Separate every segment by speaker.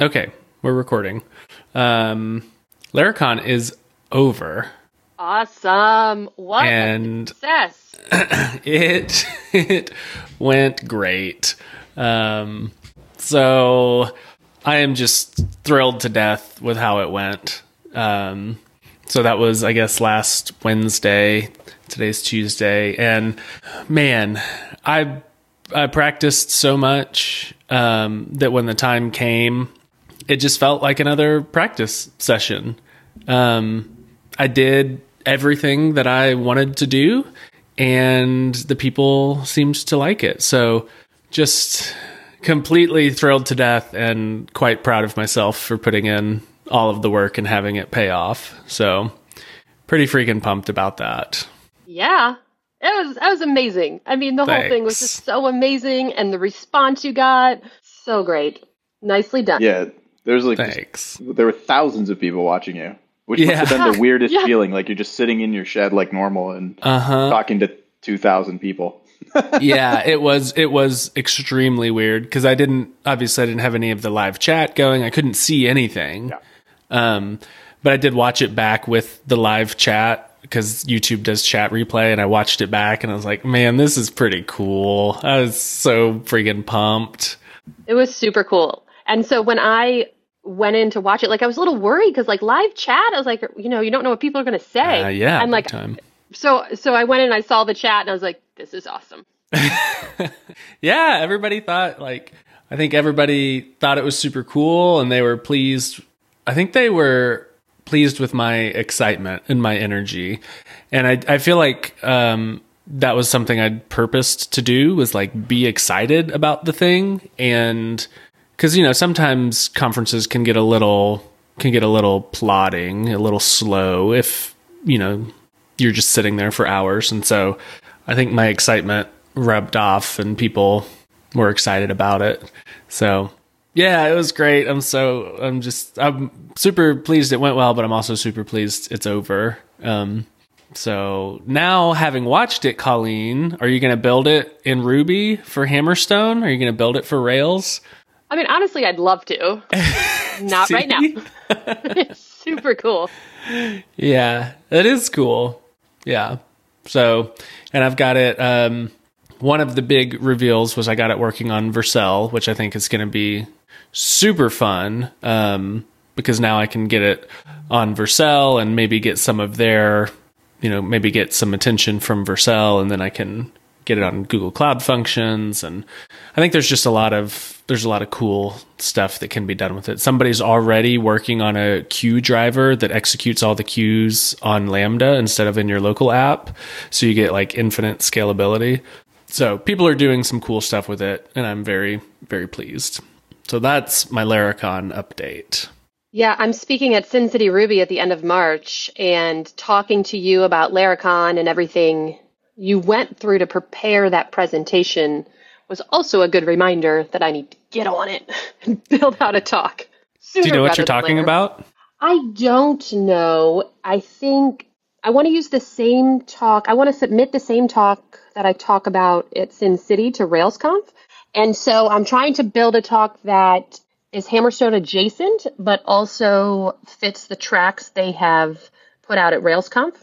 Speaker 1: Okay, we're recording. Um, Laracon is over.
Speaker 2: Awesome. What
Speaker 1: And-
Speaker 2: a success.
Speaker 1: It it went great. Um, so I am just thrilled to death with how it went. Um, so that was, I guess, last Wednesday. Today's Tuesday, and man, I I practiced so much um, that when the time came, it just felt like another practice session. Um, I did everything that I wanted to do, and the people seemed to like it. So, just completely thrilled to death and quite proud of myself for putting in all of the work and having it pay off. So, pretty freaking pumped about that.
Speaker 2: Yeah. It was that was amazing. I mean, the whole thing was just so amazing and the response you got, so great. Nicely done.
Speaker 3: Yeah, there's like
Speaker 1: Thanks.
Speaker 3: there were thousands of people watching you, which
Speaker 1: Yeah.
Speaker 3: must have been the weirdest
Speaker 2: Yeah.
Speaker 3: feeling. Like you're just sitting in your shed like normal and
Speaker 1: Uh huh.
Speaker 3: talking to two thousand people.
Speaker 1: yeah, it was it was extremely weird because I didn't obviously I didn't have any of the live chat going. I couldn't see anything.
Speaker 3: Yeah.
Speaker 1: Um, but I did watch it back with the live chat because YouTube does chat replay, and I watched it back, and I was like, man, this is pretty cool. I was so freaking pumped.
Speaker 2: It was super cool. And so when I went in to watch it, like I was a little worried because like live chat, I was like, you know, you don't know what people are going to say.
Speaker 1: Uh, yeah,
Speaker 2: And like,
Speaker 1: time.
Speaker 2: so so I went in and I saw the chat and I was like, this is awesome.
Speaker 1: yeah, everybody thought like I think everybody thought it was super cool and they were pleased. I think they were pleased with my excitement and my energy. And I I feel like um that was something I'd purposed to do was like be excited about the thing and cuz you know sometimes conferences can get a little can get a little plodding, a little slow if you know you're just sitting there for hours. And so I think my excitement rubbed off and people were excited about it. So yeah, it was great. I'm so I'm just I'm super pleased it went well, but I'm also super pleased it's over. Um so now having watched it, Colleen, are you going to build it in Ruby for Hammerstone? Are you going to build it for Rails?
Speaker 2: I mean, honestly, I'd love to. Not right now. It's super cool.
Speaker 1: Yeah, it is cool. Yeah. So, and I've got it. Um, one of the big reveals was I got it working on Vercel, which I think is going to be super fun. Um, because now I can get it on Vercel and maybe get some of their, you know, maybe get some attention from Vercel and then I can get it on Google Cloud Functions. And I think there's just a lot of, there's a lot of cool stuff that can be done with it. Somebody's already working on a queue driver that executes all the queues on Lambda instead of in your local app. So you get like infinite scalability. So people are doing some cool stuff with it and I'm very, very pleased. So that's my Laracon update.
Speaker 2: Yeah, I'm speaking at Sin City Ruby at the end of March and talking to you about Laracon and everything you went through to prepare that presentation was also a good reminder that I need to get on it and build out a talk.
Speaker 1: Do you know what you're talking
Speaker 2: later.
Speaker 1: about?
Speaker 2: I don't know. I think I want to use the same talk. I want to submit the same talk that I talk about at Sin City to RailsConf. And so I'm trying to build a talk that is Hammerstone adjacent, but also fits the tracks they have put out at RailsConf.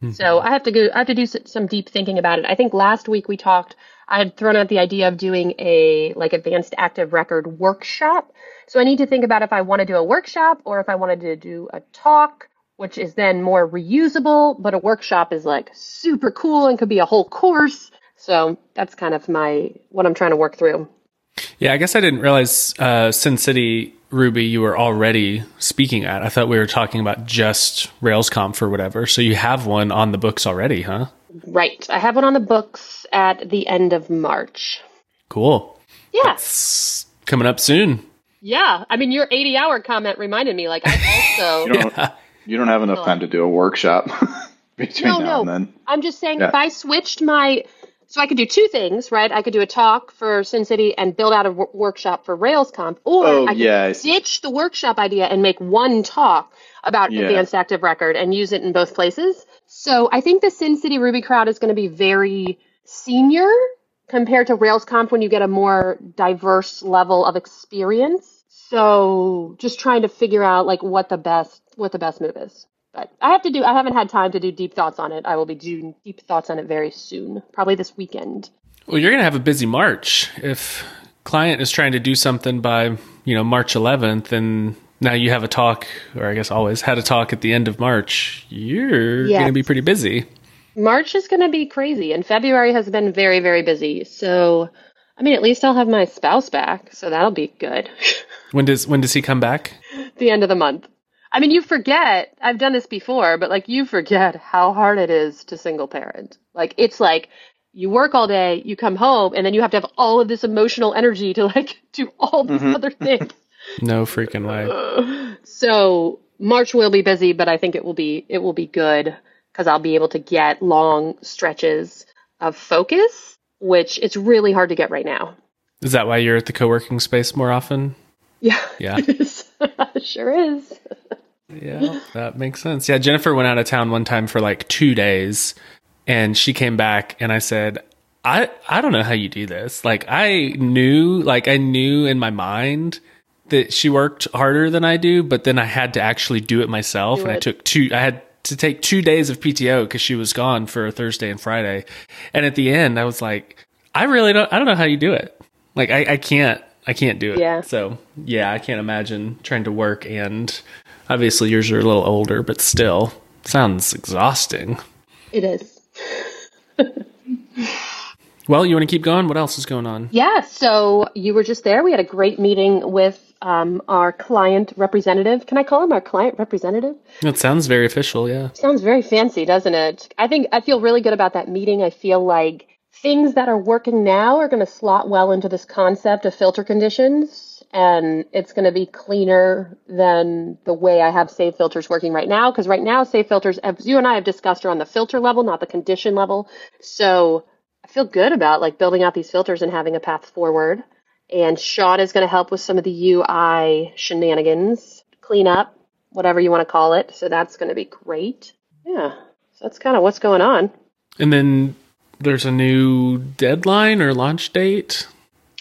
Speaker 2: Hmm. So I have to go. I have to do some deep thinking about it. I think last week we talked. I had thrown out the idea of doing a like advanced active record workshop. So I need to think about if I want to do a workshop or if I wanted to do a talk, which is then more reusable. But a workshop is like super cool and could be a whole course. So that's kind of my what I'm trying to work through.
Speaker 1: Yeah, I guess I didn't realize uh, Sin City Ruby you were already speaking at. I thought we were talking about just RailsConf or whatever. So you have one on the books already, huh?
Speaker 2: Right. I have one on the books at the end of March.
Speaker 1: Cool.
Speaker 2: Yeah.
Speaker 1: It's coming up soon.
Speaker 2: Yeah. I mean, your 80 hour comment reminded me, like, I also.
Speaker 3: You don't you don't have enough time to do a workshop between
Speaker 2: No,
Speaker 3: now
Speaker 2: no.
Speaker 3: and then.
Speaker 2: I'm just saying
Speaker 3: Yeah.
Speaker 2: if I switched my. So I could do two things, right? I could do a talk for Sin City and build out a w- workshop for RailsConf, or
Speaker 3: Oh,
Speaker 2: I could
Speaker 3: yeah, I
Speaker 2: ditch the workshop idea and make one talk about
Speaker 3: Yeah.
Speaker 2: advanced active record and use it in both places. So I think the Sin City Ruby crowd is going to be very senior compared to RailsConf when you get a more diverse level of experience. So just trying to figure out like what the best what the best move is. But I have to do I haven't had time to do deep thoughts on it. I will be doing deep thoughts on it very soon, probably this weekend.
Speaker 1: Well, you're going to have a busy March if client is trying to do something by, you know, March 11th and now you have a talk or I guess always had a talk at the end of March. You're
Speaker 2: Yes.
Speaker 1: going to be pretty busy.
Speaker 2: March is going to be crazy, and February has been very, very busy. So, I mean, at least I'll have my spouse back, so that'll be good.
Speaker 1: When does when does he come back?
Speaker 2: the end of the month. I mean, you forget, I've done this before, but like you forget how hard it is to single parent. Like, it's like you work all day, you come home, and then you have to have all of this emotional energy to like do all these mm-hmm. other things.
Speaker 1: No freaking way.
Speaker 2: So March will be busy, but I think it will be it will be good because I'll be able to get long stretches of focus, which it's really hard to get right now.
Speaker 1: Is that why you're at the co-working space more often?
Speaker 2: Yeah,
Speaker 1: Yeah.
Speaker 2: is. sure is.
Speaker 1: Yeah, that makes sense. Yeah, Jennifer went out of town one time for like 2 days and she came back and I said, "I I don't know how you do this." Like I knew, like I knew in my mind that she worked harder than I do, but then I had to actually do it myself
Speaker 2: Do
Speaker 1: and I took two I had to take 2 days of PTO cuz she was gone for Thursday and Friday. And at the end I was like, "I really don't I don't know how you do it." Like I I can't I can't do it.
Speaker 2: Yeah.
Speaker 1: So, yeah, I can't imagine trying to work and obviously yours are a little older, but still sounds exhausting.
Speaker 2: It is.
Speaker 1: Well, you want to keep going? What else is going on?
Speaker 2: Yeah, so you were just there. We had a great meeting with um, our client representative. Can I call him our client representative?
Speaker 1: It sounds very official, yeah.
Speaker 2: Sounds very fancy, doesn't it? I think I feel really good about that meeting. I feel like things that are working now are going to slot well into this concept of filter conditions, and it's going to be cleaner than the way I have save filters working right now. Because right now, save filters, as you and I have discussed, are on the filter level, not the condition level. So I feel good about like building out these filters and having a path forward. And Sean is going to help with some of the UI shenanigans, clean up, whatever you want to call it. So that's going to be great. Yeah. So that's kind of what's going on.
Speaker 1: And then there's a new deadline or launch date.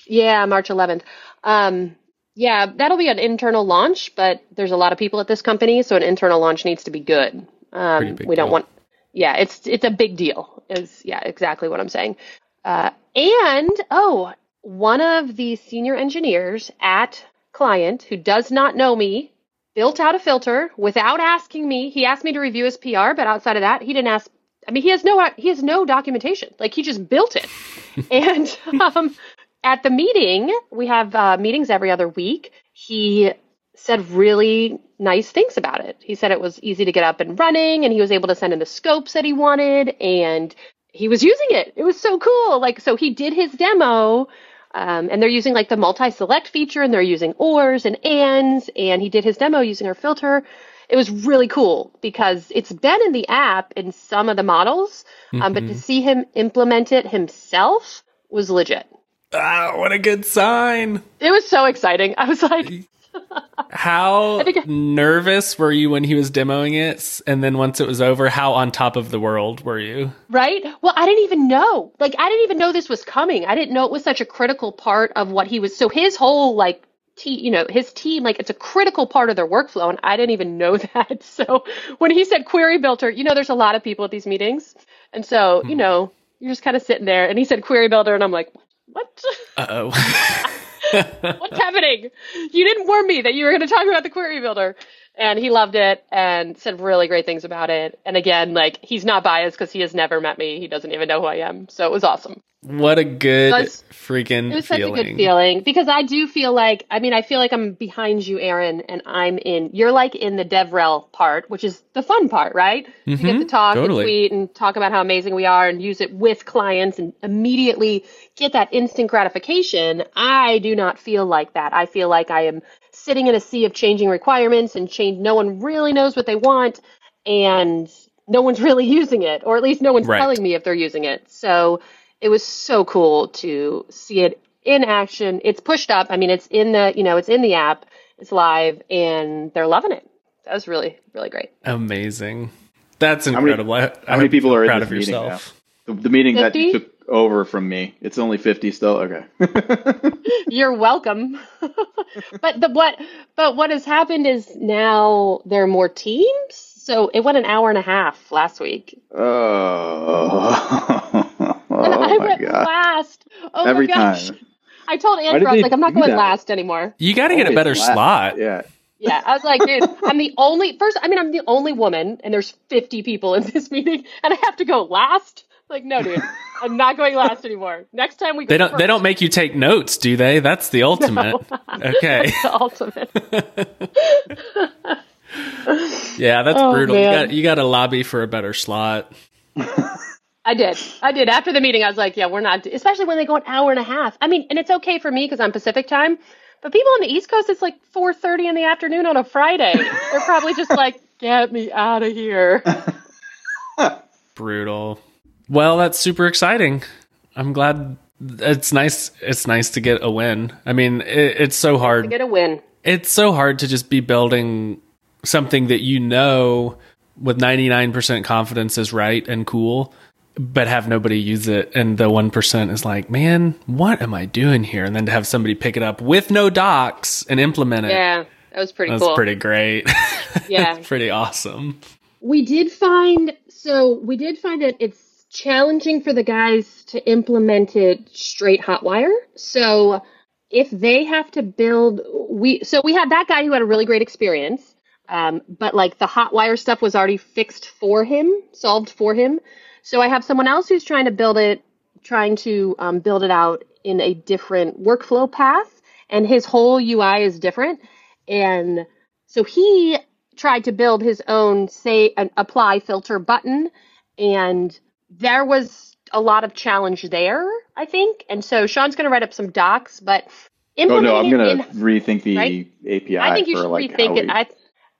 Speaker 2: Yeah, March 11th. Um, yeah, that'll be an internal launch, but there's a lot of people at this company, so an internal launch needs to be good. Um,
Speaker 1: big
Speaker 2: we don't
Speaker 1: deal.
Speaker 2: want. Yeah, it's it's a big deal. Is yeah, exactly what I'm saying. Uh, and oh, one of the senior engineers at client who does not know me built out a filter without asking me. He asked me to review his PR, but outside of that, he didn't ask. I mean, he has no he has no documentation. Like he just built it. and um, at the meeting, we have uh, meetings every other week. He said really nice things about it. He said it was easy to get up and running, and he was able to send in the scopes that he wanted, and he was using it. It was so cool. Like, so he did his demo, um, and they're using like the multi-select feature, and they're using ors and ands, and he did his demo using our filter. It was really cool because it's been in the app in some of the models, um, but to see him implement it himself was legit.
Speaker 1: Ah, what a good sign.
Speaker 2: It was so exciting. I was like,
Speaker 1: How
Speaker 2: I
Speaker 1: nervous were you when he was demoing it? And then once it was over, how on top of the world were you?
Speaker 2: Right? Well, I didn't even know. Like, I didn't even know this was coming. I didn't know it was such a critical part of what he was. So his whole like, te- you know, his team, like, it's a critical part of their workflow, and I didn't even know that. So when he said query builder, you know, there's a lot of people at these meetings, and so you know, you're just kind of sitting there, and he said query builder, and I'm like, what?
Speaker 1: Uh oh.
Speaker 2: What's happening? You didn't warn me that you were going to talk about the query builder. And he loved it and said really great things about it. And again, like he's not biased because he has never met me. He doesn't even know who I am. So it was awesome.
Speaker 1: what a good
Speaker 2: That's-
Speaker 1: freaking
Speaker 2: It was
Speaker 1: feeling.
Speaker 2: such a good feeling because I do feel like, I mean, I feel like I'm behind you, Aaron, and I'm in, you're like in the DevRel part, which is the fun part, right? You get mm-hmm. to talk
Speaker 1: totally.
Speaker 2: and tweet and talk about how amazing we are and use it with clients and immediately get that instant gratification. I do not feel like that. I feel like I am sitting in a sea of changing requirements and change. No one really knows what they want and no one's really using it, or at least no one's
Speaker 1: Right.
Speaker 2: telling me if they're using it. So it was so cool to see it in action. It's pushed up. I mean, it's in the, you know, it's in the app, it's live, and they're loving it. That was really, really great.
Speaker 1: Amazing. That's incredible. I, I
Speaker 3: How many people
Speaker 1: feel
Speaker 3: are in
Speaker 1: proud
Speaker 3: this
Speaker 1: of
Speaker 3: meeting now? The, the meeting that
Speaker 2: 50?
Speaker 3: you took over from me. It's only 50 still. Okay.
Speaker 2: You're welcome. but the what but what has happened is now there are more teams. So it went an hour and a half last week.
Speaker 3: Oh. oh And
Speaker 2: I
Speaker 3: my
Speaker 2: went
Speaker 3: god.
Speaker 2: last. Oh
Speaker 3: Every
Speaker 2: my gosh.
Speaker 3: time.
Speaker 2: I told Andrew, I was like, I'm not going
Speaker 3: that?
Speaker 2: last anymore.
Speaker 1: You got to get a better
Speaker 3: last.
Speaker 1: slot.
Speaker 3: Yeah.
Speaker 2: Yeah, I was like, dude, I'm the only first. I mean, I'm the only woman, and there's 50 people in this meeting, and I have to go last. Like, no, dude, I'm not going last anymore. Next time we go
Speaker 1: They don't. They don't make you take notes, do they? That's the ultimate. Okay.
Speaker 2: the ultimate.
Speaker 1: Yeah, that's
Speaker 2: Oh,
Speaker 1: brutal. You got you got to lobby for a better slot.
Speaker 2: I did. I did. After the meeting, I was like, yeah, we're not, especially when they go an hour and a half. I mean, and it's okay for me because I'm Pacific time, but people on the East Coast, it's like 4.30 in the afternoon on a Friday. They're probably just like, get me out of here.
Speaker 1: Brutal. Well, that's super exciting. I'm glad. It's nice. It's nice to get a win. I mean, it, it's so hard.
Speaker 2: To get a win.
Speaker 1: it's so hard to just be building something that you know with 99% confidence is right and cool but have nobody use it and the 1% is like man what am i doing here and then to have somebody pick it up with no docs and implement it
Speaker 2: Yeah, that was pretty
Speaker 1: that's
Speaker 2: cool.
Speaker 1: pretty great
Speaker 2: Yeah.
Speaker 1: Pretty awesome
Speaker 2: We did find so we did find that it's challenging for the guys to implement it straight Hotwire. So if they have to build we so we had that guy who had a really great experience. Um, but like the Hotwire stuff was already fixed for him, solved for him. So I have someone else who's trying to build it, trying to um, build it out in a different workflow path, and his whole UI is different. And so he tried to build his own, say, an apply filter button, and there was a lot of challenge there, I think. And so Sean's going to write up some docs, but
Speaker 3: Oh no, I'm gonna rethink the
Speaker 2: right?
Speaker 3: API.
Speaker 2: I think you
Speaker 3: for,
Speaker 2: should
Speaker 3: like,
Speaker 2: rethink it.
Speaker 3: we-
Speaker 2: I,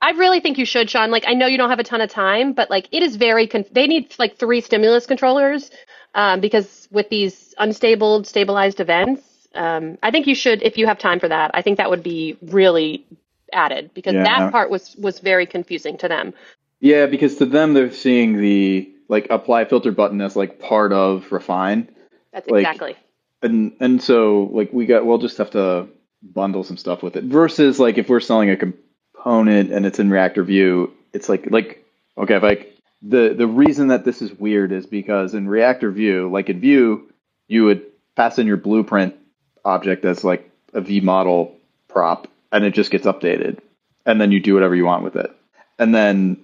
Speaker 2: I really think you should, Sean. Like, I know you don't have a ton of time, but like, it is very. Con- they need like three stimulus controllers, um, because with these unstable, stabilized events, um, I think you should, if you have time for that. I think that would be really added because
Speaker 3: Yeah.
Speaker 2: that part was was very confusing to them.
Speaker 3: Yeah, because to them they're seeing the like apply filter button as like part of refine.
Speaker 2: That's
Speaker 3: Like-
Speaker 2: exactly.
Speaker 3: and and so like we got we'll just have to bundle some stuff with it versus like if we're selling a component and it's in reactor Vue it's like like okay if like the the reason that this is weird is because in reactor Vue like in Vue you would pass in your blueprint object as like a v model prop and it just gets updated and then you do whatever you want with it and then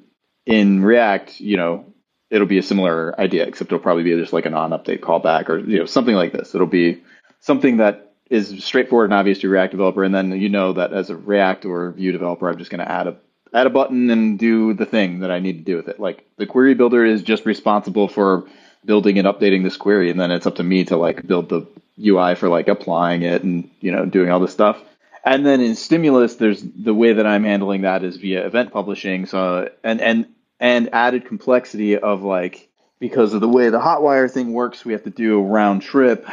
Speaker 3: in react you know it'll be a similar idea except it'll probably be just like a non-update callback or you know something like this it'll be something that is straightforward and obvious to a React developer, and then you know that as a React or Vue developer, I'm just going to add a add a button and do the thing that I need to do with it. Like the query builder is just responsible for building and updating this query, and then it's up to me to like build the UI for like applying it and you know doing all this stuff. And then in Stimulus, there's the way that I'm handling that is via event publishing. So and and and added complexity of like because of the way the Hotwire thing works, we have to do a round trip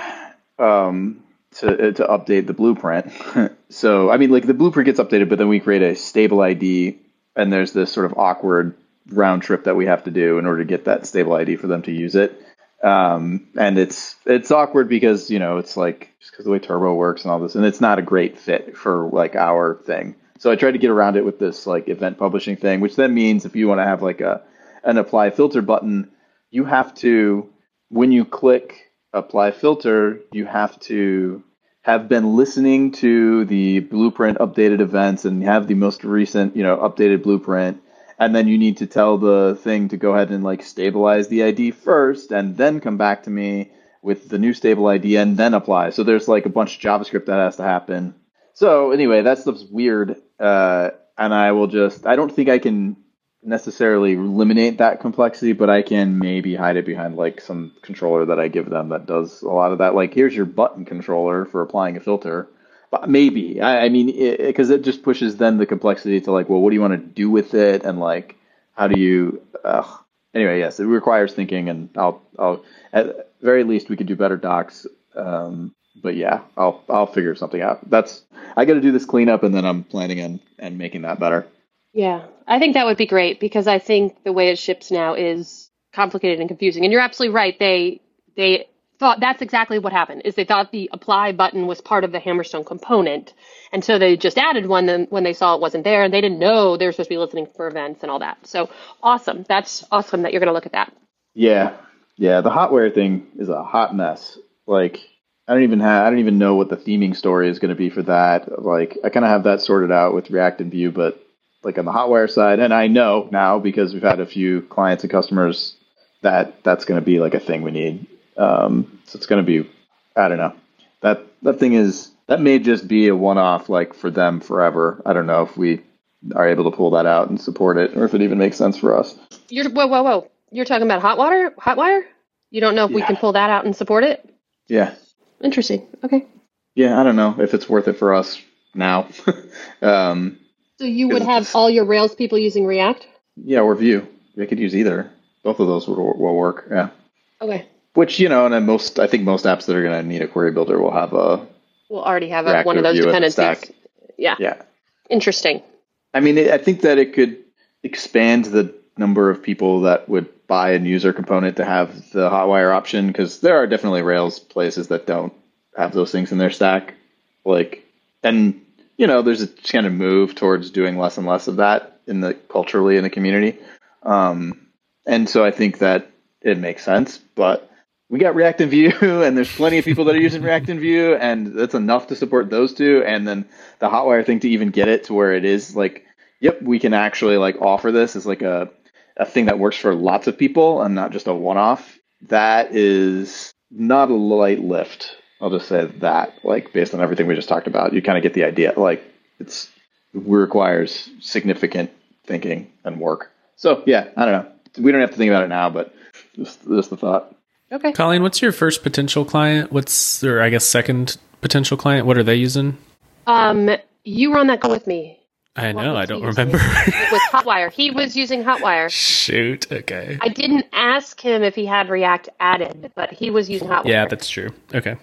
Speaker 3: um, to to update the blueprint. so I mean, like the blueprint gets updated, but then we create a stable ID, and there's this sort of awkward round trip that we have to do in order to get that stable ID for them to use it. Um, and it's it's awkward because you know it's like just because the way Turbo works and all this, and it's not a great fit for like our thing. So I tried to get around it with this like event publishing thing, which then means if you want to have like a an apply filter button, you have to when you click apply filter, you have to have been listening to the blueprint updated events and have the most recent, you know, updated blueprint. And then you need to tell the thing to go ahead and like stabilize the ID first and then come back to me with the new stable ID and then apply. So there's like a bunch of JavaScript that has to happen. So anyway, that stuff's weird. Uh, and I will just, I don't think I can necessarily eliminate that complexity, but I can maybe hide it behind like some controller that I give them that does a lot of that. Like, here's your button controller for applying a filter. But maybe I, I mean, because it, it, just pushes then the complexity to like, well, what do you want to do with it, and like, how do you? Uh, anyway, yes, it requires thinking, and I'll, I'll at very least we could do better docs. Um, but yeah, I'll, I'll figure something out. That's I got to do this cleanup, and then I'm planning on and making that better.
Speaker 2: Yeah, I think that would be great because I think the way it ships now is complicated and confusing. And you're absolutely right. They they thought that's exactly what happened. Is they thought the apply button was part of the Hammerstone component, and so they just added one. Then when they saw it wasn't there, and they didn't know they were supposed to be listening for events and all that. So awesome! That's awesome that you're going to look at that.
Speaker 3: Yeah, yeah. The hotwire thing is a hot mess. Like I don't even have I don't even know what the theming story is going to be for that. Like I kind of have that sorted out with React and Vue, but like on the Hotwire side, and I know now because we've had a few clients and customers that that's going to be like a thing we need. Um, so it's going to be I don't know that that thing is that may just be a one off like for them forever. I don't know if we are able to pull that out and support it, or if it even makes sense for us.
Speaker 2: You're whoa whoa whoa. You're talking about hot water, Hotwire. You don't know if we can pull that out and support it.
Speaker 3: Yeah,
Speaker 2: Interesting. Okay.
Speaker 3: yeah. I don't know if it's worth it for us now. um,
Speaker 2: So you would have all your Rails people using React?
Speaker 3: yeah, or Vue. They could use either. Both of those will, will work. Yeah.
Speaker 2: Okay.
Speaker 3: Which you know, and then most I think most apps that are going to need a query builder will have a
Speaker 2: We'll already have a, one of those
Speaker 3: Vue at the
Speaker 2: dependencies.
Speaker 3: stack.
Speaker 2: Yeah.
Speaker 3: yeah.
Speaker 2: Interesting.
Speaker 3: I mean, I think that it could expand the number of people that would buy a user component to have the Hotwire option because there are definitely Rails places that don't have those things in their stack. Like, and you know, there's a kind of move towards doing less and less of that in the culturally in the community. Um, and so I think that it makes sense, but we got React and Vue, and there's plenty of people that are using React and Vue, and that's enough to support those two. And then the Hotwire thing to even get it to where it is like, yep, we can actually like offer this as like a a thing that works for lots of people and not just a one-off. That is not a light lift. I'll just say that, like based on everything we just talked about, you kind of get the idea. Like it's it requires significant thinking and work. So yeah, I don't know. We don't have to think about it now, but just just the thought.
Speaker 2: Okay.
Speaker 1: Colleen, what's your first potential client? What's or I guess second potential client? What are they using?
Speaker 2: Um, you were on that call with me.
Speaker 1: I know, I don't remember.
Speaker 2: It was Hotwire. He was using Hotwire.
Speaker 1: Shoot. Okay.
Speaker 2: I didn't ask him if he had React added, but he was using Hotwire.
Speaker 1: Yeah, that's true. Okay.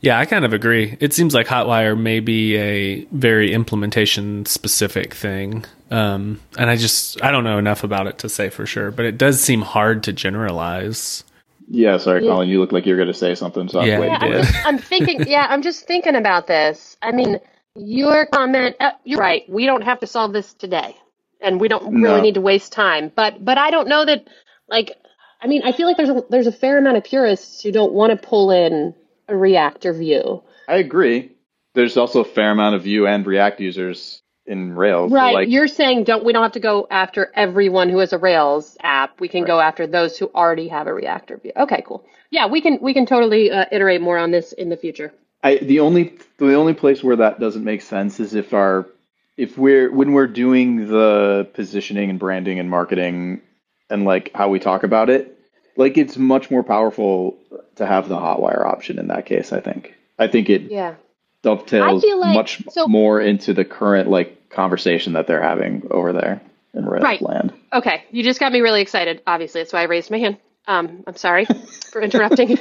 Speaker 1: Yeah, I kind of agree. It seems like Hotwire may be a very implementation specific thing. Um, and I just I don't know enough about it to say for sure, but it does seem hard to generalize.
Speaker 3: Yeah, sorry,
Speaker 2: Yeah.
Speaker 3: Colin. You look like you're going to say something, so I was
Speaker 1: Yeah,
Speaker 3: waiting
Speaker 2: Yeah, I'm, just, I'm thinking. Yeah, I'm just thinking about this. I mean, your comment. Uh, you're right. We don't have to solve this today, and we don't really
Speaker 3: No.
Speaker 2: need to waste time. But but I don't know that. Like, I mean, I feel like there's a, there's a fair amount of purists who don't want to pull in a React or Vue.
Speaker 3: I agree. There's also a fair amount of Vue and React users in Rails.
Speaker 2: Right.
Speaker 3: Like,
Speaker 2: You're saying don't we don't have to go after everyone who has a Rails app. We can go after those who already have a React view. Okay, cool. Yeah, we can we can totally uh, iterate more on this in the future.
Speaker 3: I, the only the only place where that doesn't make sense is if our if we're when we're doing the positioning and branding and marketing and like how we talk about it, like it's much more powerful to have the hotwire option in that case. I think. I think it
Speaker 2: Yeah.
Speaker 3: dovetails
Speaker 2: like-
Speaker 3: much
Speaker 2: so-
Speaker 3: more into the current like conversation that they're having over there in Rails
Speaker 2: Right.
Speaker 3: land.
Speaker 2: Okay, you just got me really excited. Obviously, that's why I raised my hand. Um, I'm sorry for interrupting.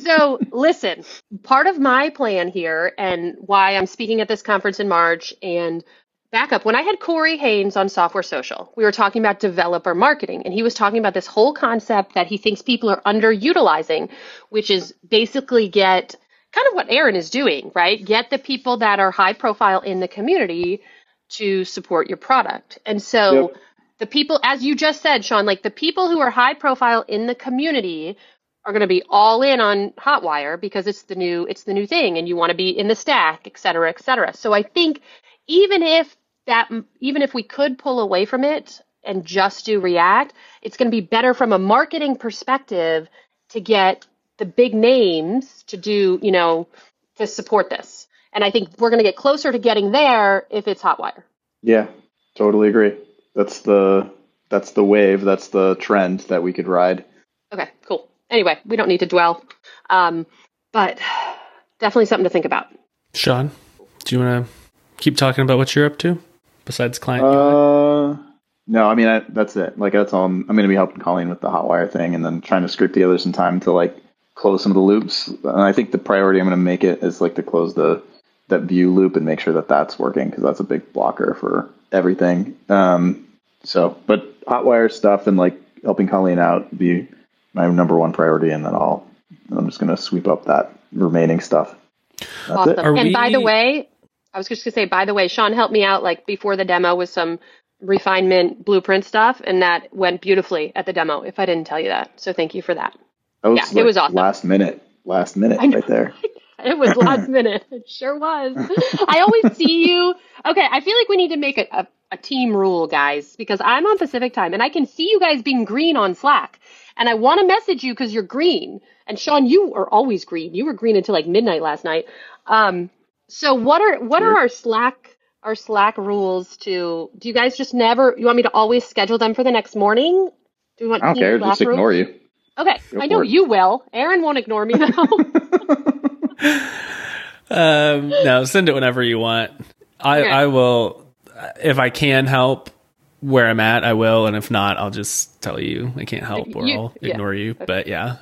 Speaker 2: So, listen, part of my plan here and why I'm speaking at this conference in March and back up when I had Corey Haines on Software Social, we were talking about developer marketing, and he was talking about this whole concept that he thinks people are underutilizing, which is basically get kind of what Aaron is doing, right? Get the people that are high profile in the community to support your product. And so
Speaker 3: Yep.
Speaker 2: the people, as you just said, Sean, like the people who are high profile in the community are going to be all in on Hotwire because it's the new it's the new thing, and you want to be in the stack, et cetera, et cetera. So I think even if that even if we could pull away from it and just do React, it's going to be better from a marketing perspective to get the big names to do you know to support this. And I think we're going to get closer to getting there if it's Hotwire.
Speaker 3: Yeah, totally agree. That's the that's the wave. That's the trend that we could ride.
Speaker 2: Okay, cool. Anyway, we don't need to dwell, um, but definitely something to think about.
Speaker 1: Sean, do you want to keep talking about what you're up to besides client?
Speaker 3: Uh, no, I mean I, that's it. Like that's all. I'm, I'm going to be helping Colleen with the Hotwire thing, and then trying to scrape together some time to like close some of the loops. And I think the priority I'm going to make it is like to close the that Vue loop and make sure that that's working because that's a big blocker for everything. Um, so, but Hotwire stuff and like helping Colleen out be my number one priority, and then I'll I'm just gonna sweep up that remaining stuff. That's
Speaker 2: awesome.
Speaker 3: it.
Speaker 1: Are
Speaker 2: and by the way, I was just gonna say, by the way, Sean helped me out like before the demo with some refinement blueprint stuff, and that went beautifully at the demo. If I didn't tell you that, so thank you for that.
Speaker 3: That was
Speaker 2: Yeah, it was awesome.
Speaker 3: Last minute, last minute, right there.
Speaker 2: It was last minute. It sure was. I always see you. Okay, I feel like we need to make a, a, a team rule, guys, because I'm on Pacific time and I can see you guys being green on Slack. And I want to message you because you're green. And Sean, you are always green. You were green until like midnight last night. Um, so what are what are our Slack our Slack rules to? Do you guys just never? You want me to always schedule them for the next morning? Do we want?
Speaker 3: I don't care.
Speaker 2: Slack
Speaker 3: Just
Speaker 2: rules?
Speaker 3: ignore you.
Speaker 2: Okay,
Speaker 3: Go
Speaker 2: I know
Speaker 3: it.
Speaker 2: you will. Aaron won't ignore me though.
Speaker 1: Um, no, send it whenever you want. I,
Speaker 2: Okay.
Speaker 1: I will, if I can help where I'm at, I will. And if not, I'll just tell you I can't help or
Speaker 2: You-
Speaker 1: I'll
Speaker 2: yeah.
Speaker 1: ignore you. But yeah.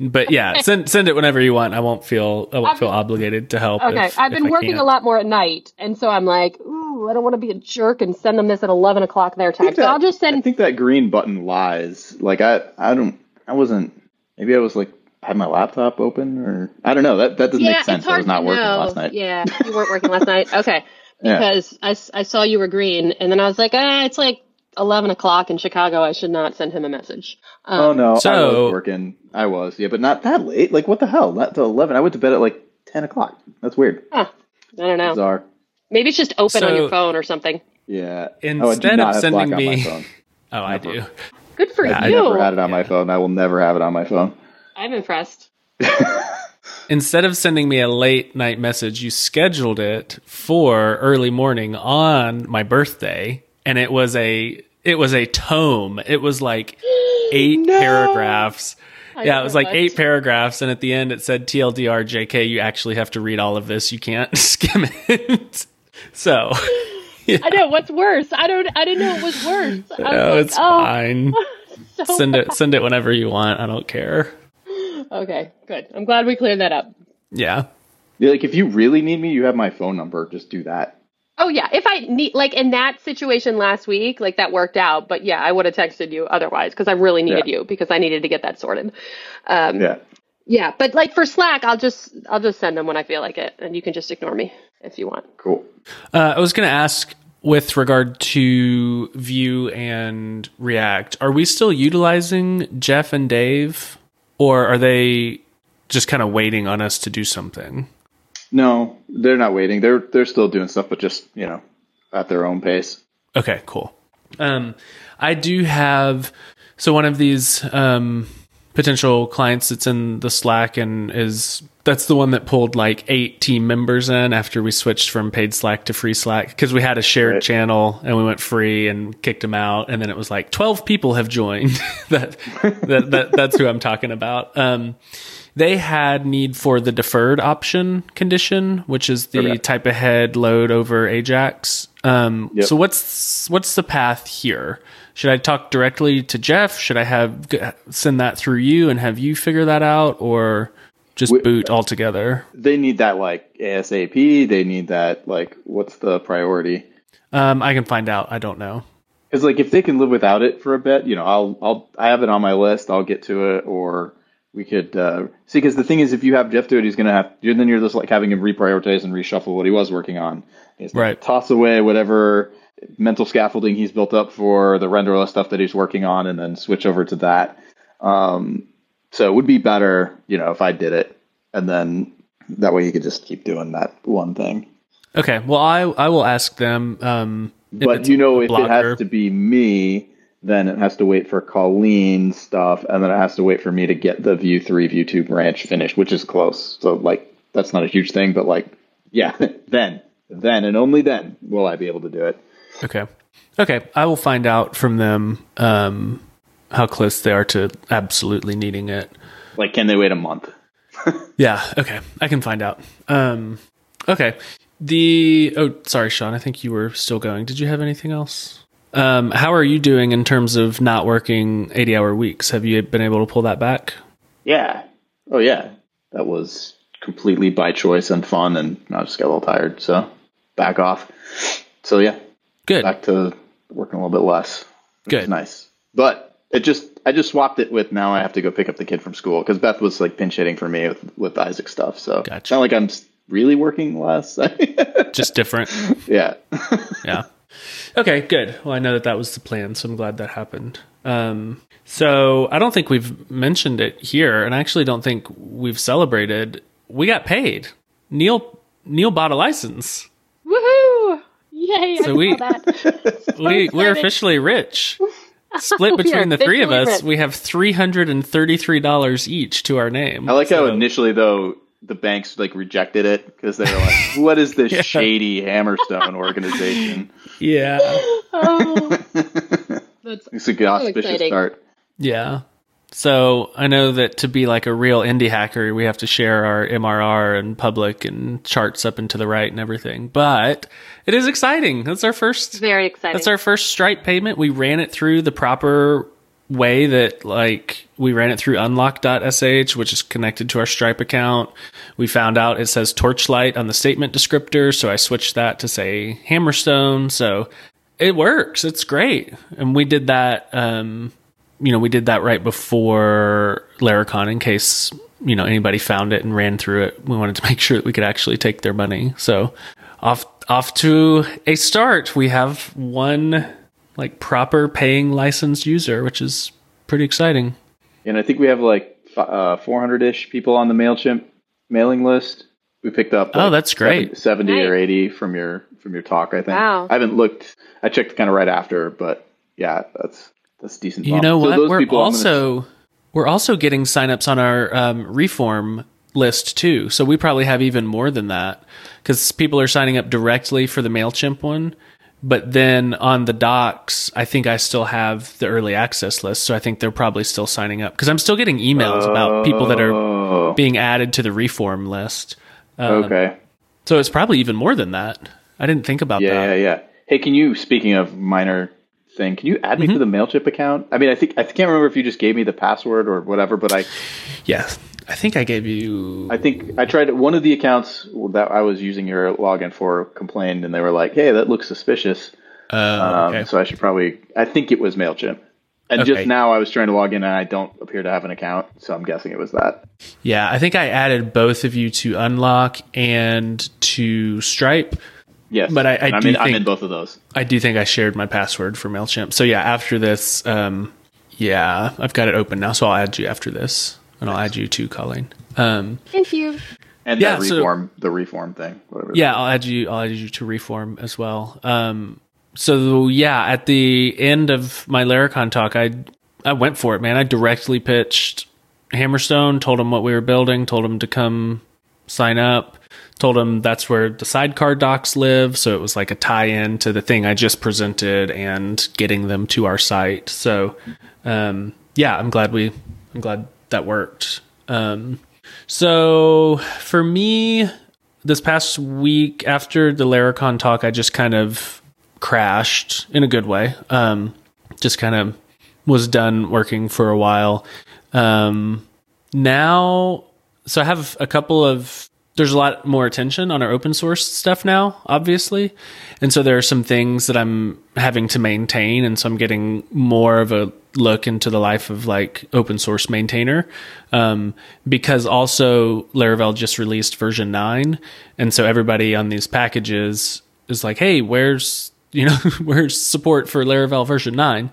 Speaker 1: But yeah, send send it whenever you want. I won't feel I won't
Speaker 2: I've
Speaker 1: feel
Speaker 2: been-
Speaker 1: obligated to help.
Speaker 2: Okay,
Speaker 1: if-
Speaker 2: I've been
Speaker 1: I
Speaker 2: working
Speaker 1: can't.
Speaker 2: a lot more at night, and so I'm like, ooh, I don't want to be a jerk and send them this at 11 o'clock their time.
Speaker 3: think
Speaker 2: So
Speaker 3: that-
Speaker 2: I'll just send.
Speaker 3: I think that green button lies. Like I, I don't. I wasn't. Maybe I was like had my laptop open, or I don't know. That that doesn't
Speaker 2: yeah,
Speaker 3: make sense. I was not working
Speaker 2: know.
Speaker 3: last night.
Speaker 2: Yeah, you weren't working last night. Okay,
Speaker 3: Yeah.
Speaker 2: because I saw you were green, and then I was like, ah, it's like 11 o'clock in Chicago. I should not send him a message. Um,
Speaker 3: Oh no, I was working. I was, yeah, but not that late. Like what the hell? Not till eleven. I went to bed at like ten o'clock. That's weird.
Speaker 2: huh, I don't know.
Speaker 3: Bizarre.
Speaker 2: Maybe it's just open on your phone or something.
Speaker 3: Yeah. oh, I do
Speaker 1: Instead
Speaker 3: not
Speaker 1: of
Speaker 3: have
Speaker 1: sending
Speaker 3: on my
Speaker 1: me-
Speaker 3: phone.
Speaker 1: Oh, I do.
Speaker 2: Good for
Speaker 1: Yeah, I
Speaker 3: I
Speaker 2: you.
Speaker 3: never had it on my phone. I will never have it on my phone.
Speaker 2: I'm impressed.
Speaker 1: Instead of sending me a late night message, you scheduled it for early morning on my birthday, and it was a it was a tome. It was like eight
Speaker 2: No.
Speaker 1: paragraphs. yeah, it was like eight paragraphs, and at the end it said TLDR JK. You actually have to read all of this. You can't skim it. so,
Speaker 2: I know what's worse. I don't. I didn't know it was worse. I was
Speaker 1: no,
Speaker 2: like,
Speaker 1: it's
Speaker 2: oh,
Speaker 1: fine.
Speaker 2: so
Speaker 1: Send it send it whenever you want. I don't care.
Speaker 2: Okay, good. I'm glad we cleared that up.
Speaker 1: Yeah.
Speaker 3: Yeah, like if you really need me, you have my phone number. Just do that.
Speaker 2: Oh yeah, if I need like in that situation last week, like that worked out. But yeah, I would have texted you otherwise because I really needed
Speaker 3: Yeah.
Speaker 2: you because I needed to get that sorted. Um,
Speaker 3: Yeah.
Speaker 2: yeah, but like for Slack, I'll just I'll just send them when I feel like it, and you can just ignore me if you want.
Speaker 3: Cool.
Speaker 1: Uh, I was going to ask with regard to Vue and React, are we still utilizing Jeff and Dave, or are they just kind of waiting on us to do something?
Speaker 3: No, they're not waiting. They're they're still doing stuff, but just you know, at their own pace.
Speaker 1: Okay, cool. Um, I do have so one of these um, potential clients that's in the Slack and is that's the one that pulled like eight team members in after we switched from paid Slack to free Slack because we had a shared
Speaker 3: Right.
Speaker 1: channel and we went free and kicked them out and then it was like twelve people have joined. that, that that that's who I'm talking about. Um, they had need for the deferred option condition, which is the
Speaker 3: Okay.
Speaker 1: type ahead load over Ajax. Um,
Speaker 3: Yep.
Speaker 1: So what's what's the path here? Should I talk directly to Jeff? Should I have send that through you and have you figure that out, or just
Speaker 3: Wh-
Speaker 1: boot altogether?
Speaker 3: They need that like ASAP. They need that like what's the priority?
Speaker 1: Um, I can find out. I don't know.
Speaker 3: Because like if they can live without it for a bit, you know, I'll I'll I have it on my list. I'll get to it, or we could uh, see. Because the thing is, if you have Jeff do it, he's gonna have. Then you're just like having him reprioritize and reshuffle what he was working on. He's
Speaker 1: Right.
Speaker 3: Toss away whatever mental scaffolding he's built up for the renderless stuff that he's working on, and then switch over to that. Um, so it would be better, you know, if I did it, and then that way he could just keep doing that one thing.
Speaker 1: Okay. Well, I I will ask them. Um,
Speaker 3: But you know, if it has to be me, then it has to wait for Colleen's stuff, and then it has to wait for me to get the Vue Three, Vue Two branch finished, which is close. So like, that's not a huge thing, but like, yeah, then, then, and only then will I be able to do it.
Speaker 1: Okay. Okay. I will find out from them um, how close they are to absolutely needing it.
Speaker 3: Like, can they wait a month?
Speaker 1: Yeah. Okay. I can find out. Um, okay. The oh, sorry, Sean. I think you were still going. Did you have anything else? Um, how are you doing in terms of not working eighty-hour weeks? Have you been able to pull that back?
Speaker 3: Yeah. Oh yeah, that was completely by choice and fun, and I just got a little tired, so back off. So yeah,
Speaker 1: Good.
Speaker 3: back to working a little bit less.
Speaker 1: Good.
Speaker 3: nice. But It just I just swapped it with now I have to go pick up the kid from school because Beth was like pinch hitting for me with with Isaac stuff. So
Speaker 1: Gotcha.
Speaker 3: it's not like I'm really working less.
Speaker 1: Just different.
Speaker 3: yeah.
Speaker 1: yeah. Okay, good. Well, I know that that was the plan, so I'm glad that happened. Um, so I don't think we've mentioned it here, and I actually don't think we've celebrated. We got paid. Neil Neil bought a license.
Speaker 2: Woohoo! Yay!
Speaker 1: So
Speaker 2: I
Speaker 1: we-
Speaker 2: saw that.
Speaker 1: We we're officially rich. Split between the three of us,
Speaker 2: rich.
Speaker 1: we have three hundred and thirty-three dollars each to our name.
Speaker 3: I like how initially though the banks like rejected it because they were like, "What is this
Speaker 1: Yeah.
Speaker 3: shady Hammerstone organization?"
Speaker 1: Yeah,
Speaker 2: Oh, that's
Speaker 3: It's a good auspicious
Speaker 2: exciting.
Speaker 3: start.
Speaker 1: yeah. So I know that to be like a real indie hacker, we have to share our MRR and public and charts up and to the right and everything. But it is exciting. That's our first
Speaker 2: very exciting.
Speaker 1: That's our first Stripe payment. We ran it through the proper way that like we ran it through unlock.sh, which is connected to our Stripe account. We found out it says torchlight on the statement descriptor, so I switched that to say hammerstone. So it works. It's great. And we did that um you know, we did that right before Laracon in case, you know, anybody found it and ran through it. We wanted to make sure that we could actually take their money. So off off to a start. We have one like proper paying licensed user, which is pretty exciting.
Speaker 3: And I think we have like uh, 400-ish people on the Mailchimp mailing list. We picked up.
Speaker 1: Oh, that's great.
Speaker 3: 70 or
Speaker 2: Nice.
Speaker 3: 80 from your from your talk. I think.
Speaker 2: Wow.
Speaker 3: I haven't looked. I checked kind of right after, but yeah, that's that's decent.
Speaker 1: You know
Speaker 3: So
Speaker 1: what? we're
Speaker 3: people I'm gonna-
Speaker 1: also we're also getting signups on our um, reform list too. So we probably have even more than that because people are signing up directly for the Mailchimp one. But then on the docs, I think I still have the early access list. So I think they're probably still signing up because I'm still getting emails about people that are
Speaker 3: Oh,
Speaker 1: being added to the reform list. Um,
Speaker 3: okay.
Speaker 1: So it's probably even more than that. I didn't think about
Speaker 3: Yeah,
Speaker 1: that.
Speaker 3: yeah, yeah. Hey, can you? Speaking of minor thing, can you add me
Speaker 1: Mm-hmm.
Speaker 3: to the Mailchimp account? I mean, I think I can't remember if you just gave me the password or whatever, but I
Speaker 1: Yeah. I think I gave you.
Speaker 3: I think I tried one of the accounts that I was using your login for complained, and they were like, "Hey, that looks suspicious."
Speaker 1: Uh,
Speaker 3: Um,
Speaker 1: okay.
Speaker 3: So I should probably. I think it was Mailchimp. And
Speaker 1: Okay.
Speaker 3: just now, I was trying to log in, and I don't appear to have an account, so I'm guessing it was that.
Speaker 1: Yeah, I think I added both of you to Unlock and to Stripe.
Speaker 3: Yes,
Speaker 1: But I- I
Speaker 3: I'm
Speaker 1: do
Speaker 3: in, I'm
Speaker 1: think-
Speaker 3: in both of those.
Speaker 1: I do think I shared my password for Mailchimp. So yeah, after this, um, yeah, I've got it open now. So I'll add you after this, and I'll add you to Colleen. Um,
Speaker 2: Thank you.
Speaker 3: And
Speaker 1: Yeah,
Speaker 3: that
Speaker 1: so-
Speaker 3: the reform thing, whatever.
Speaker 1: yeah, I'll add you. I'll add you to Reform as well. Um, so yeah, at the end of my Laracon talk, I I went for it, man. I directly pitched Hammerstone, told him what we were building, told him to come sign up, told him that's where the sidecar docs live. So it was like a tie in to the thing I just presented and getting them to our site. So um, yeah, I'm glad we, I'm glad that worked. Um, so for me, this past week after the Laracon talk, I just kind of crashed in a good way. Um, just kind of was done working for a while. Um, now, so I have a couple of, there's a lot more attention on our open source stuff now, obviously. And so there are some things that I'm having to maintain. And so I'm getting more of a look into the life of like open source maintainer. Um, because also Laravel just released version nine. And so everybody on these packages is like, Hey, where's, you know, where's support for Laravel version nine?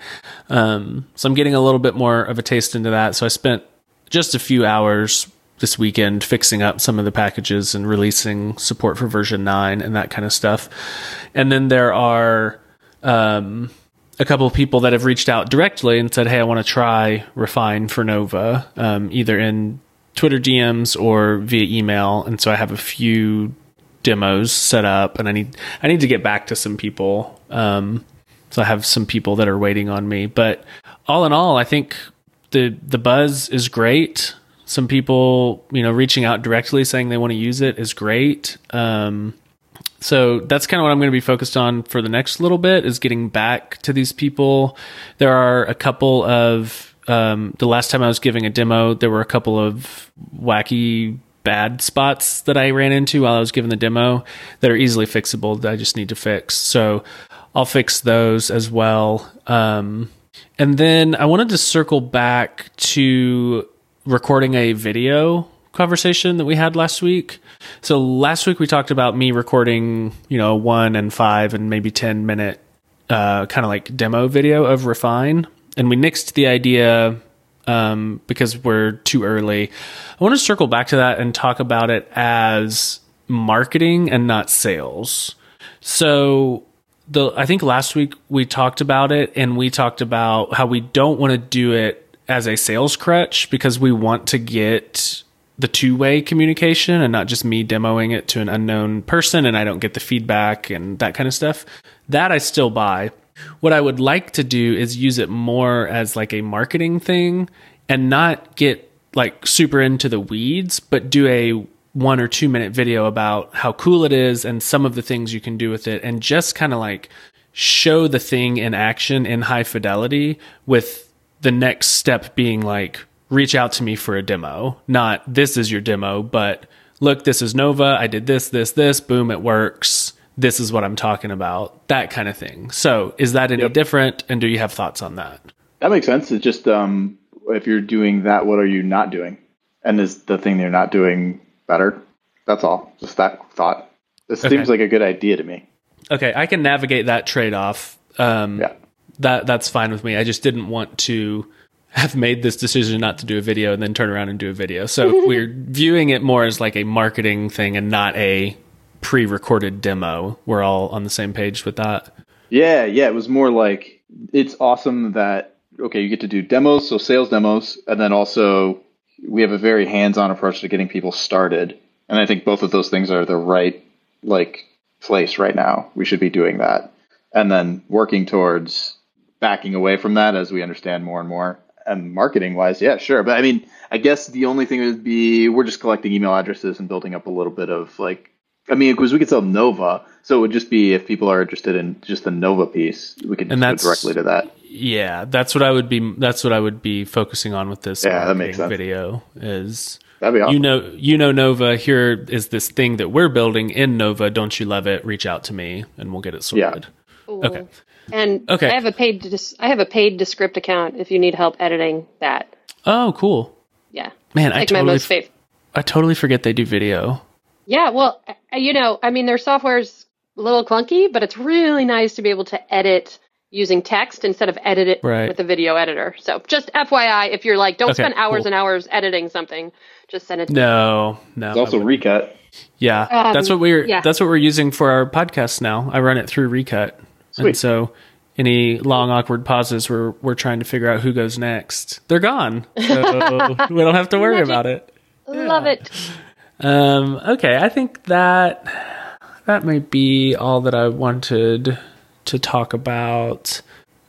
Speaker 1: Um, so I'm getting a little bit more of a taste into that. So I spent just a few hours this weekend fixing up some of the packages and releasing support for version 9 and that kind of stuff. And then there are um, a couple of people that have reached out directly and said, Hey, I want to try Refine for Nova, um, either in Twitter DMs or via email. And so I have a few demos set up and I need I need to get back to some people. Um, so I have some people that are waiting on me. But all in all, I think the the buzz is great. Some people, you know, reaching out directly saying they want to use it is great. Um, so that's kind of what I'm going to be focused on for the next little bit is getting back to these people. There are a couple of um, the last time I was giving a demo, there were a couple of wacky bad spots that I ran into while I was giving the demo that are easily fixable that I just need to fix. So I'll fix those as well. Um, And then I wanted to circle back to recording a video conversation that we had last week. So last week we talked about me recording, you know, one and five and maybe 10 minute, uh, kind of like demo video of Refine. And we nixed the idea, um, because we're too early. I want to circle back to that and talk about it as marketing and not sales. So the I think last week we talked about it and we talked about how we don't want to do it as a sales crutch because we want to get the two-way communication and not just me demoing it to an unknown person and I don't get the feedback and that kind of stuff. That I still buy. What I would like to do is use it more as like a marketing thing and not get like super into the weeds, but do a one or two minute video about how cool it is and some of the things you can do with it and just kind of like show the thing in action in high fidelity with the next step being like reach out to me for a demo not this is your demo but look this is nova i did this this this boom it works this is what i'm talking about that kind of thing so is that any
Speaker 3: Yep.
Speaker 1: different and do you have thoughts on that
Speaker 3: That makes sense. It's just um, if you're doing that, what are you not doing? And is the thing you're not doing better? That's all. Just that thought. This
Speaker 1: Okay.
Speaker 3: seems like a good idea to me.
Speaker 1: okay i can navigate that trade-off um,
Speaker 3: Yeah.
Speaker 1: That that's fine with me. I just didn't want to have made this decision not to do a video and then turn around and do a video. So we're viewing it more as like a marketing thing and not a pre-recorded demo. We're all on the same page with that.
Speaker 3: Yeah, yeah. It was more like it's awesome that okay, you get to do demos, so sales demos, and then also we have a very hands-on approach to getting people started. And I think both of those things are the right like place right now. We should be doing that. And then working towards backing away from that as we understand more and more. And marketing wise, yeah, sure. But I mean, I guess the only thing would be we're just collecting email addresses and building up a little bit of like I mean, because we could sell Nova, so it would just be if people are interested in just the Nova piece, we could
Speaker 1: And
Speaker 3: just go directly to that.
Speaker 1: Yeah, that's what I would be. That's what I would be focusing on with this
Speaker 3: Yeah, that makes sense.
Speaker 1: video. Is
Speaker 3: That'd be awesome.
Speaker 1: you know you know Nova here is this thing that we're building in Nova. Don't you love it? Reach out to me and we'll get it sorted. Yeah. Okay.
Speaker 2: And
Speaker 1: Okay.
Speaker 2: I have a paid dis- I have a paid Descript account if you need help editing that.
Speaker 1: Oh, cool.
Speaker 2: Yeah.
Speaker 1: Man, I
Speaker 2: Like my
Speaker 1: totally
Speaker 2: most favorite.
Speaker 1: I totally forget they do video.
Speaker 2: Yeah, well, you know, I mean, their software's a little clunky, but it's really nice to be able to edit using text instead of edit it
Speaker 1: Right.
Speaker 2: with a video editor. So just FYI, if you're like, don't
Speaker 1: Okay,
Speaker 2: spend hours
Speaker 1: cool.
Speaker 2: and hours editing something, just send it. to
Speaker 1: No, no.
Speaker 3: It's also recut.
Speaker 1: yeah,
Speaker 2: Um,
Speaker 1: that's what we're
Speaker 2: yeah.
Speaker 1: that's what we're using for our podcast now. I run it through Recut, and so any long awkward pauses, we're we're trying to figure out who goes next. They're gone, so we don't have to worry
Speaker 2: Magic.
Speaker 1: about it.
Speaker 2: Love it.
Speaker 1: Um, okay, I think that that might be all that I wanted to talk about.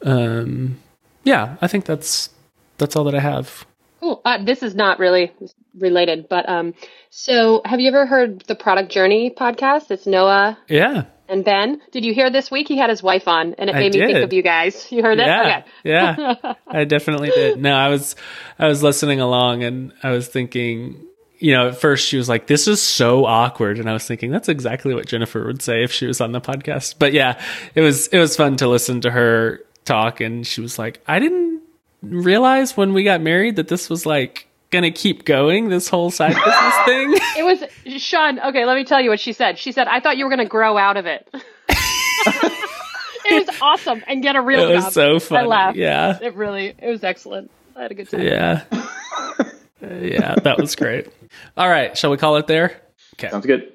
Speaker 1: Um, yeah, I think that's that's all that I have.
Speaker 2: Cool. Uh, this is not really related, but um, so have you ever heard the Product Journey podcast? It's Noah
Speaker 1: Yeah,
Speaker 2: and Ben. Did you hear this week? He had his wife on, and it made me think of you guys. You heard that?
Speaker 1: yeah,
Speaker 2: Okay.
Speaker 1: yeah. I definitely did. No, I was I was listening along and I was thinking, you know, at first she was like, "This is so awkward," and I was thinking that's exactly what Jennifer would say if she was on the podcast. But yeah, it was it was fun to listen to her talk, and she was like, "I didn't realize when we got married that this was like." Gonna keep going this whole side business thing.
Speaker 2: It was Sean. Okay, let me tell you what she said. She said, "I thought you were going to grow out of it." it was awesome and get a real
Speaker 1: It was
Speaker 2: job.
Speaker 1: so funny.
Speaker 2: I laughed.
Speaker 1: Yeah,
Speaker 2: It really, it was excellent. I had a good time.
Speaker 1: yeah, uh, yeah. That was great. All right, shall we call it there? Okay.
Speaker 3: Sounds good.